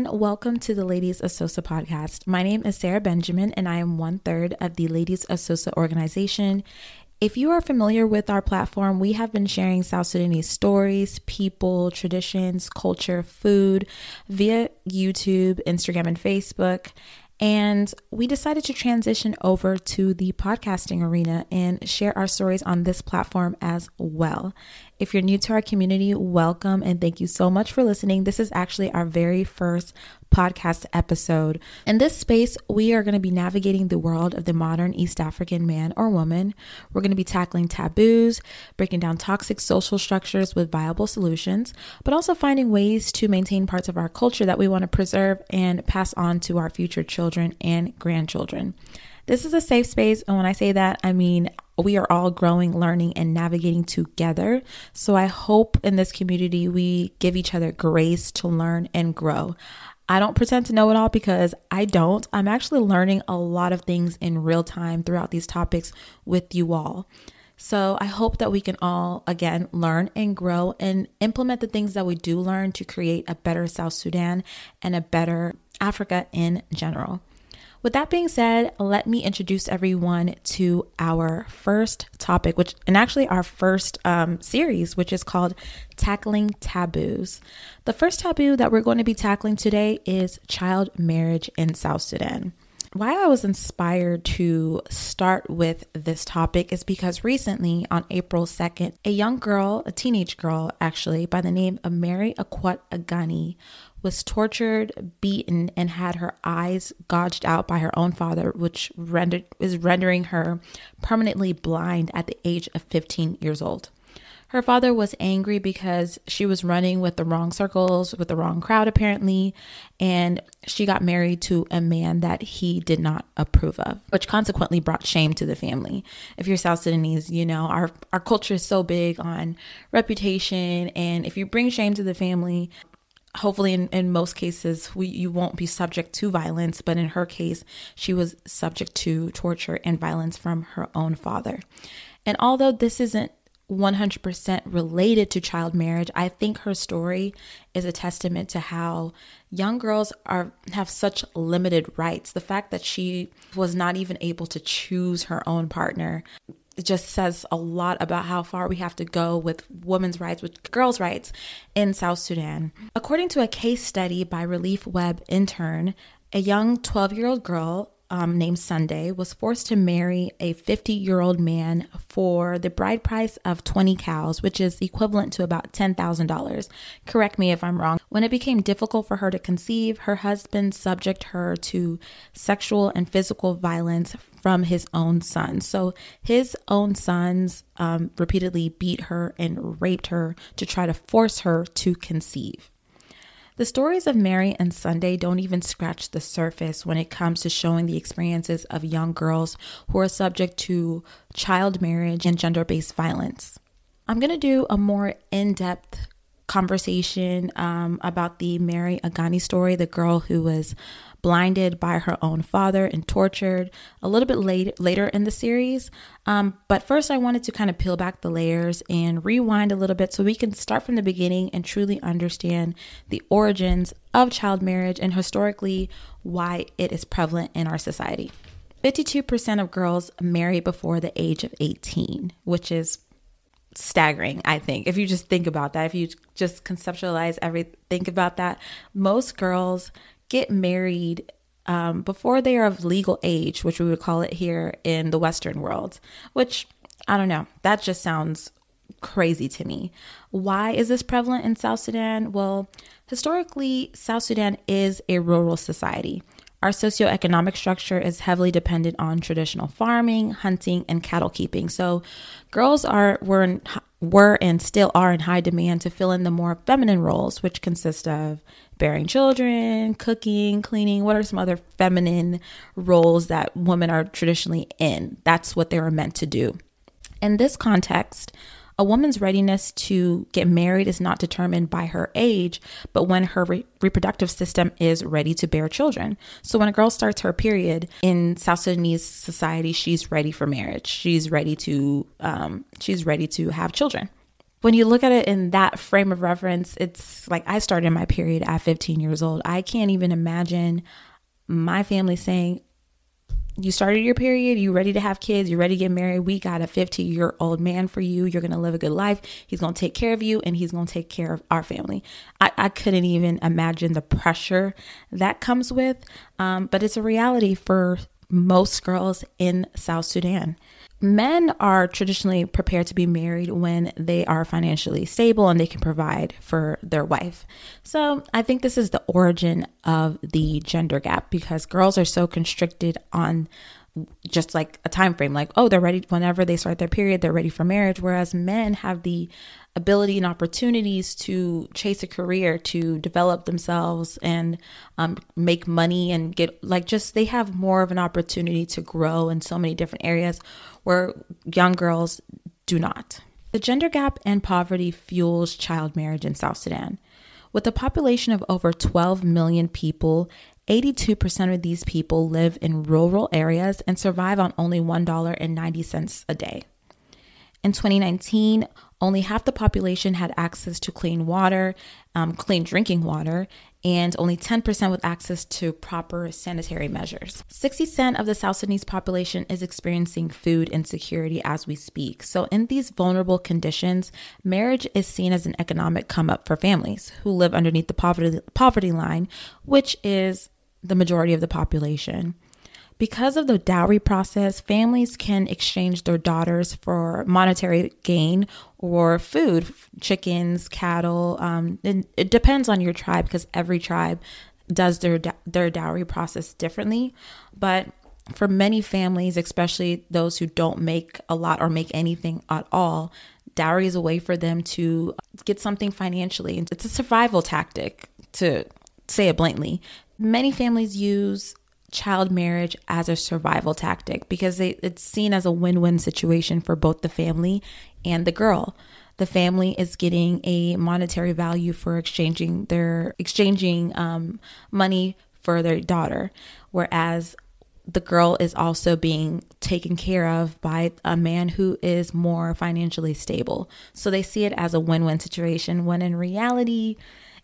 everyone. Welcome to the Ladies Asosa podcast. My name is Sarah Benjamin, and I am one third of the Ladies Asosa organization. If you are familiar with our platform, we have been sharing South Sudanese stories, people, traditions, culture, food via YouTube, Instagram, and Facebook. And we decided to transition over to the podcasting arena and share our stories on this platform as well. If you're new to our community, welcome and thank you so much for listening. This is actually our very first podcast episode. In this space, we are going to be navigating the world of the modern East African man or woman. We're going to be tackling taboos, breaking down toxic social structures with viable solutions, but also finding ways to maintain parts of our culture that we want to preserve and pass on to our future children and grandchildren. This is a safe space. And when I say that, I mean we are all growing, learning, and navigating together. So I hope in this community we give each other grace to learn and grow. I don't pretend to know it all because I don't. I'm actually learning a lot of things in real time throughout these topics with you all. So I hope that we can all, again, learn and grow and implement the things that we do learn to create a better South Sudan and a better Africa in general. With that being said, let me introduce everyone to our first topic, which, and actually our first um, series, which is called Tackling Taboos. The first taboo that we're going to be tackling today is child marriage in South Sudan. Why I was inspired to start with this topic is because recently, on April 2nd, a young girl, a teenage girl actually, by the name of Mary Akwut Agani, was tortured, beaten, and had her eyes gouged out by her own father, which rendered, is rendering her permanently blind at the age of 15 years old. Her father was angry because she was running with the wrong circles, with the wrong crowd, apparently, and she got married to a man that he did not approve of, which consequently brought shame to the family. If you're South Sudanese, you know, our, our culture is so big on reputation, and if you bring shame to the family, hopefully in, in most cases we you won't be subject to violence but in her case she was subject to torture and violence from her own father. And although this isn't 100% related to child marriage i think her story is a testament to how young girls are have such limited rights. The fact that she was not even able to choose her own partner it just says a lot about how far we have to go with women's rights, with girls' rights in South Sudan. According to a case study by ReliefWeb intern, a young 12 year old girl um, named Sunday was forced to marry a 50 year old man for the bride price of 20 cows, which is equivalent to about $10,000. Correct me if I'm wrong. When it became difficult for her to conceive, her husband subject her to sexual and physical violence from his own sons. So his own sons um, repeatedly beat her and raped her to try to force her to conceive. The stories of Mary and Sunday don't even scratch the surface when it comes to showing the experiences of young girls who are subject to child marriage and gender based violence. I'm going to do a more in depth conversation um, about the Mary Agani story, the girl who was blinded by her own father and tortured a little bit late, later in the series. Um, but first, I wanted to kind of peel back the layers and rewind a little bit so we can start from the beginning and truly understand the origins of child marriage and historically why it is prevalent in our society. 52% of girls marry before the age of 18, which is staggering i think if you just think about that if you just conceptualize every think about that most girls get married um, before they are of legal age, which we would call it here in the Western world, which I don't know. That just sounds crazy to me. Why is this prevalent in South Sudan? Well, historically, South Sudan is a rural society. Our socioeconomic structure is heavily dependent on traditional farming, hunting, and cattle keeping. So, girls are were in, were and still are in high demand to fill in the more feminine roles, which consist of bearing children, cooking, cleaning. What are some other feminine roles that women are traditionally in? That's what they were meant to do. In this context, a woman's readiness to get married is not determined by her age, but when her re- reproductive system is ready to bear children. So when a girl starts her period in South Sudanese society, she's ready for marriage. She's ready to um, she's ready to have children. when you look at it in that frame of reference, it's like I started my period at 15 years old. I can't even imagine my family saying, you started your period, you ready to have kids, you're ready to get married. We got a 50 year old man for you. You're going to live a good life. He's going to take care of you and he's going to take care of our family. I, I couldn't even imagine the pressure that comes with, um, but it's a reality for most girls in South Sudan men are traditionally prepared to be married when they are financially stable and they can provide for their wife. So I think this is the origin of the gender gap because girls are so constricted on just like a time frame like oh they're ready whenever they start their period they're ready for marriage. Whereas men have the ability and opportunities to chase a career to develop themselves and um, make money and get like just they have more of an opportunity to grow in so many different areas where young girls do not. The gender gap and poverty fuels child marriage in south sudan. With a population of over 12 million people 82% of these people live in rural areas and survive on only $1.90 a day. In 2019, only half the population had access to clean water, um, clean drinking water, and only 10% with access to proper sanitary measures. 60% of the South Sudanese population is experiencing food insecurity as we speak. So, in these vulnerable conditions, marriage is seen as an economic come up for families who live underneath the poverty, poverty line, which is the majority of the population. Because of the dowry process, families can exchange their daughters for monetary gain or food, chickens, cattle. Um, it depends on your tribe because every tribe does their their dowry process differently. But for many families, especially those who don't make a lot or make anything at all, dowry is a way for them to get something financially. It's a survival tactic to say it bluntly. Many families use child marriage as a survival tactic because they, it's seen as a win win situation for both the family and the girl. The family is getting a monetary value for exchanging their exchanging um, money for their daughter, whereas the girl is also being taken care of by a man who is more financially stable. So they see it as a win win situation when in reality,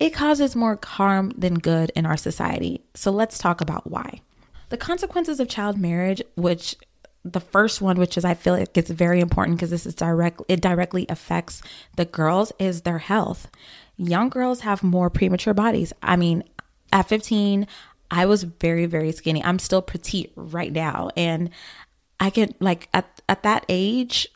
it causes more harm than good in our society. So let's talk about why. The consequences of child marriage, which the first one, which is I feel like it's very important because this is direct, it directly affects the girls, is their health. Young girls have more premature bodies. I mean, at 15, I was very, very skinny. I'm still petite right now. And I can, like, at, at that age,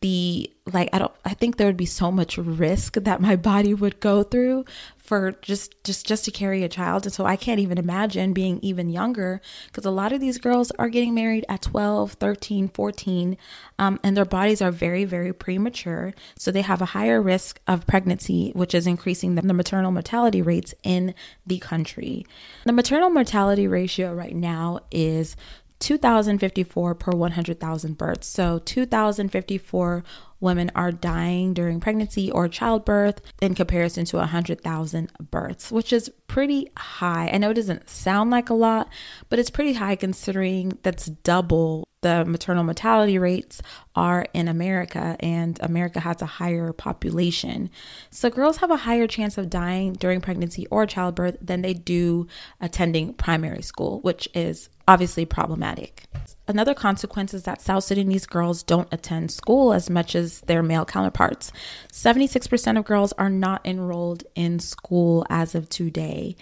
the like i don't i think there would be so much risk that my body would go through for just just just to carry a child. And so i can't even imagine being even younger because a lot of these girls are getting married at 12 13 14 um, and their bodies are very very premature. So they have a higher risk of pregnancy which is increasing the, the maternal mortality rates in the country. The maternal mortality ratio right now is 2,054 per 100,000 births. So 2,054 women are dying during pregnancy or childbirth in comparison to 100,000 births, which is pretty high. I know it doesn't sound like a lot, but it's pretty high considering that's double the maternal mortality rates are in America, and America has a higher population. So, girls have a higher chance of dying during pregnancy or childbirth than they do attending primary school, which is obviously problematic. Another consequence is that South Sudanese girls don't attend school as much as their male counterparts. 76% of girls are not enrolled in school as of today.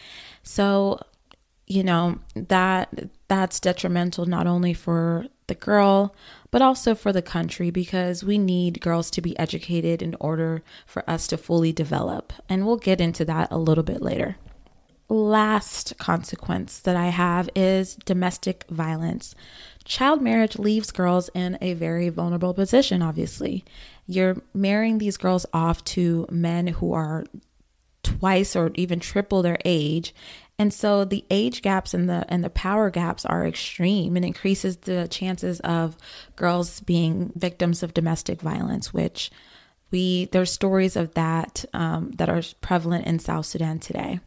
So, you know, that that's detrimental not only for the girl, but also for the country because we need girls to be educated in order for us to fully develop. And we'll get into that a little bit later last consequence that I have is domestic violence. Child marriage leaves girls in a very vulnerable position, obviously. You're marrying these girls off to men who are twice or even triple their age. And so the age gaps and the and the power gaps are extreme and increases the chances of girls being victims of domestic violence, which we there's stories of that um, that are prevalent in South Sudan today.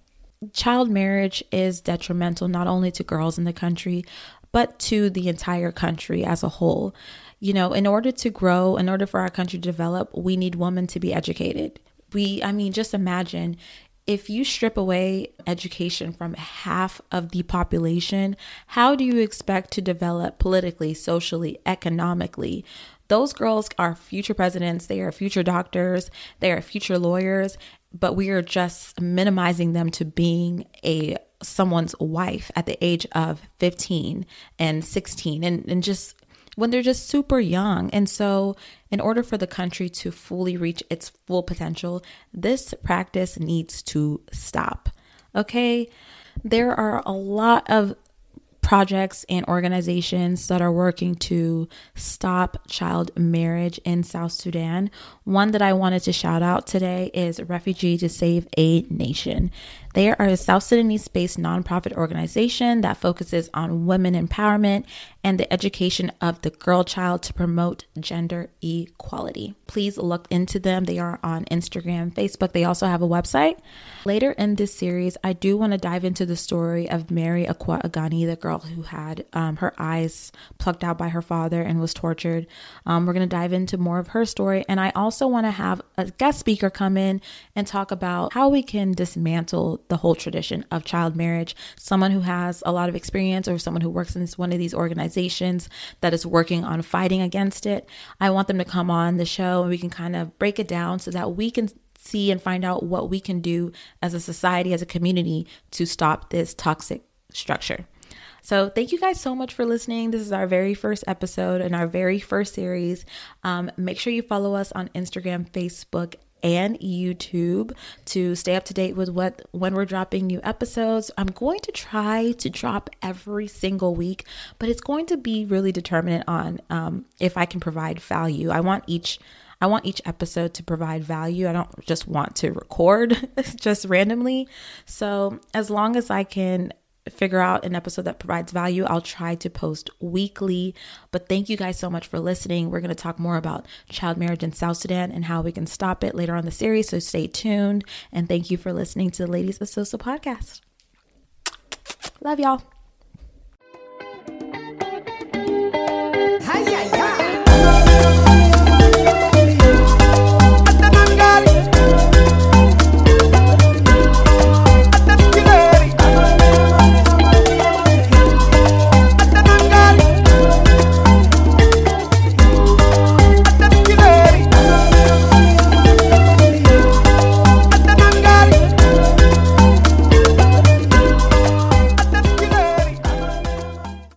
Child marriage is detrimental not only to girls in the country, but to the entire country as a whole. You know, in order to grow, in order for our country to develop, we need women to be educated. We, I mean, just imagine if you strip away education from half of the population, how do you expect to develop politically, socially, economically? Those girls are future presidents, they are future doctors, they are future lawyers, but we are just minimizing them to being a someone's wife at the age of 15 and 16 and, and just when they're just super young. And so, in order for the country to fully reach its full potential, this practice needs to stop. Okay. There are a lot of projects and organizations that are working to stop child marriage in South Sudan. One that I wanted to shout out today is Refugee to Save a Nation. They are a South Sudanese based nonprofit organization that focuses on women empowerment and the education of the girl child to promote gender equality. Please look into them. They are on Instagram, Facebook. They also have a website. Later in this series, I do want to dive into the story of Mary Akua Agani, the girl who had um, her eyes plucked out by her father and was tortured. Um, we're going to dive into more of her story. And I also want to have a guest speaker come in and talk about how we can dismantle the whole tradition of child marriage. Someone who has a lot of experience or someone who works in this, one of these organizations that is working on fighting against it. I want them to come on the show and we can kind of break it down so that we can see and find out what we can do as a society, as a community to stop this toxic structure. So, thank you guys so much for listening. This is our very first episode and our very first series. Um, make sure you follow us on Instagram, Facebook, and YouTube to stay up to date with what when we're dropping new episodes. I'm going to try to drop every single week, but it's going to be really determinant on um, if I can provide value. I want each I want each episode to provide value. I don't just want to record just randomly. So, as long as I can figure out an episode that provides value, I'll try to post weekly. But thank you guys so much for listening. We're going to talk more about child marriage in South Sudan and how we can stop it later on the series. So stay tuned. And thank you for listening to the Ladies of Sosa podcast. Love y'all. Hi, yeah, yeah.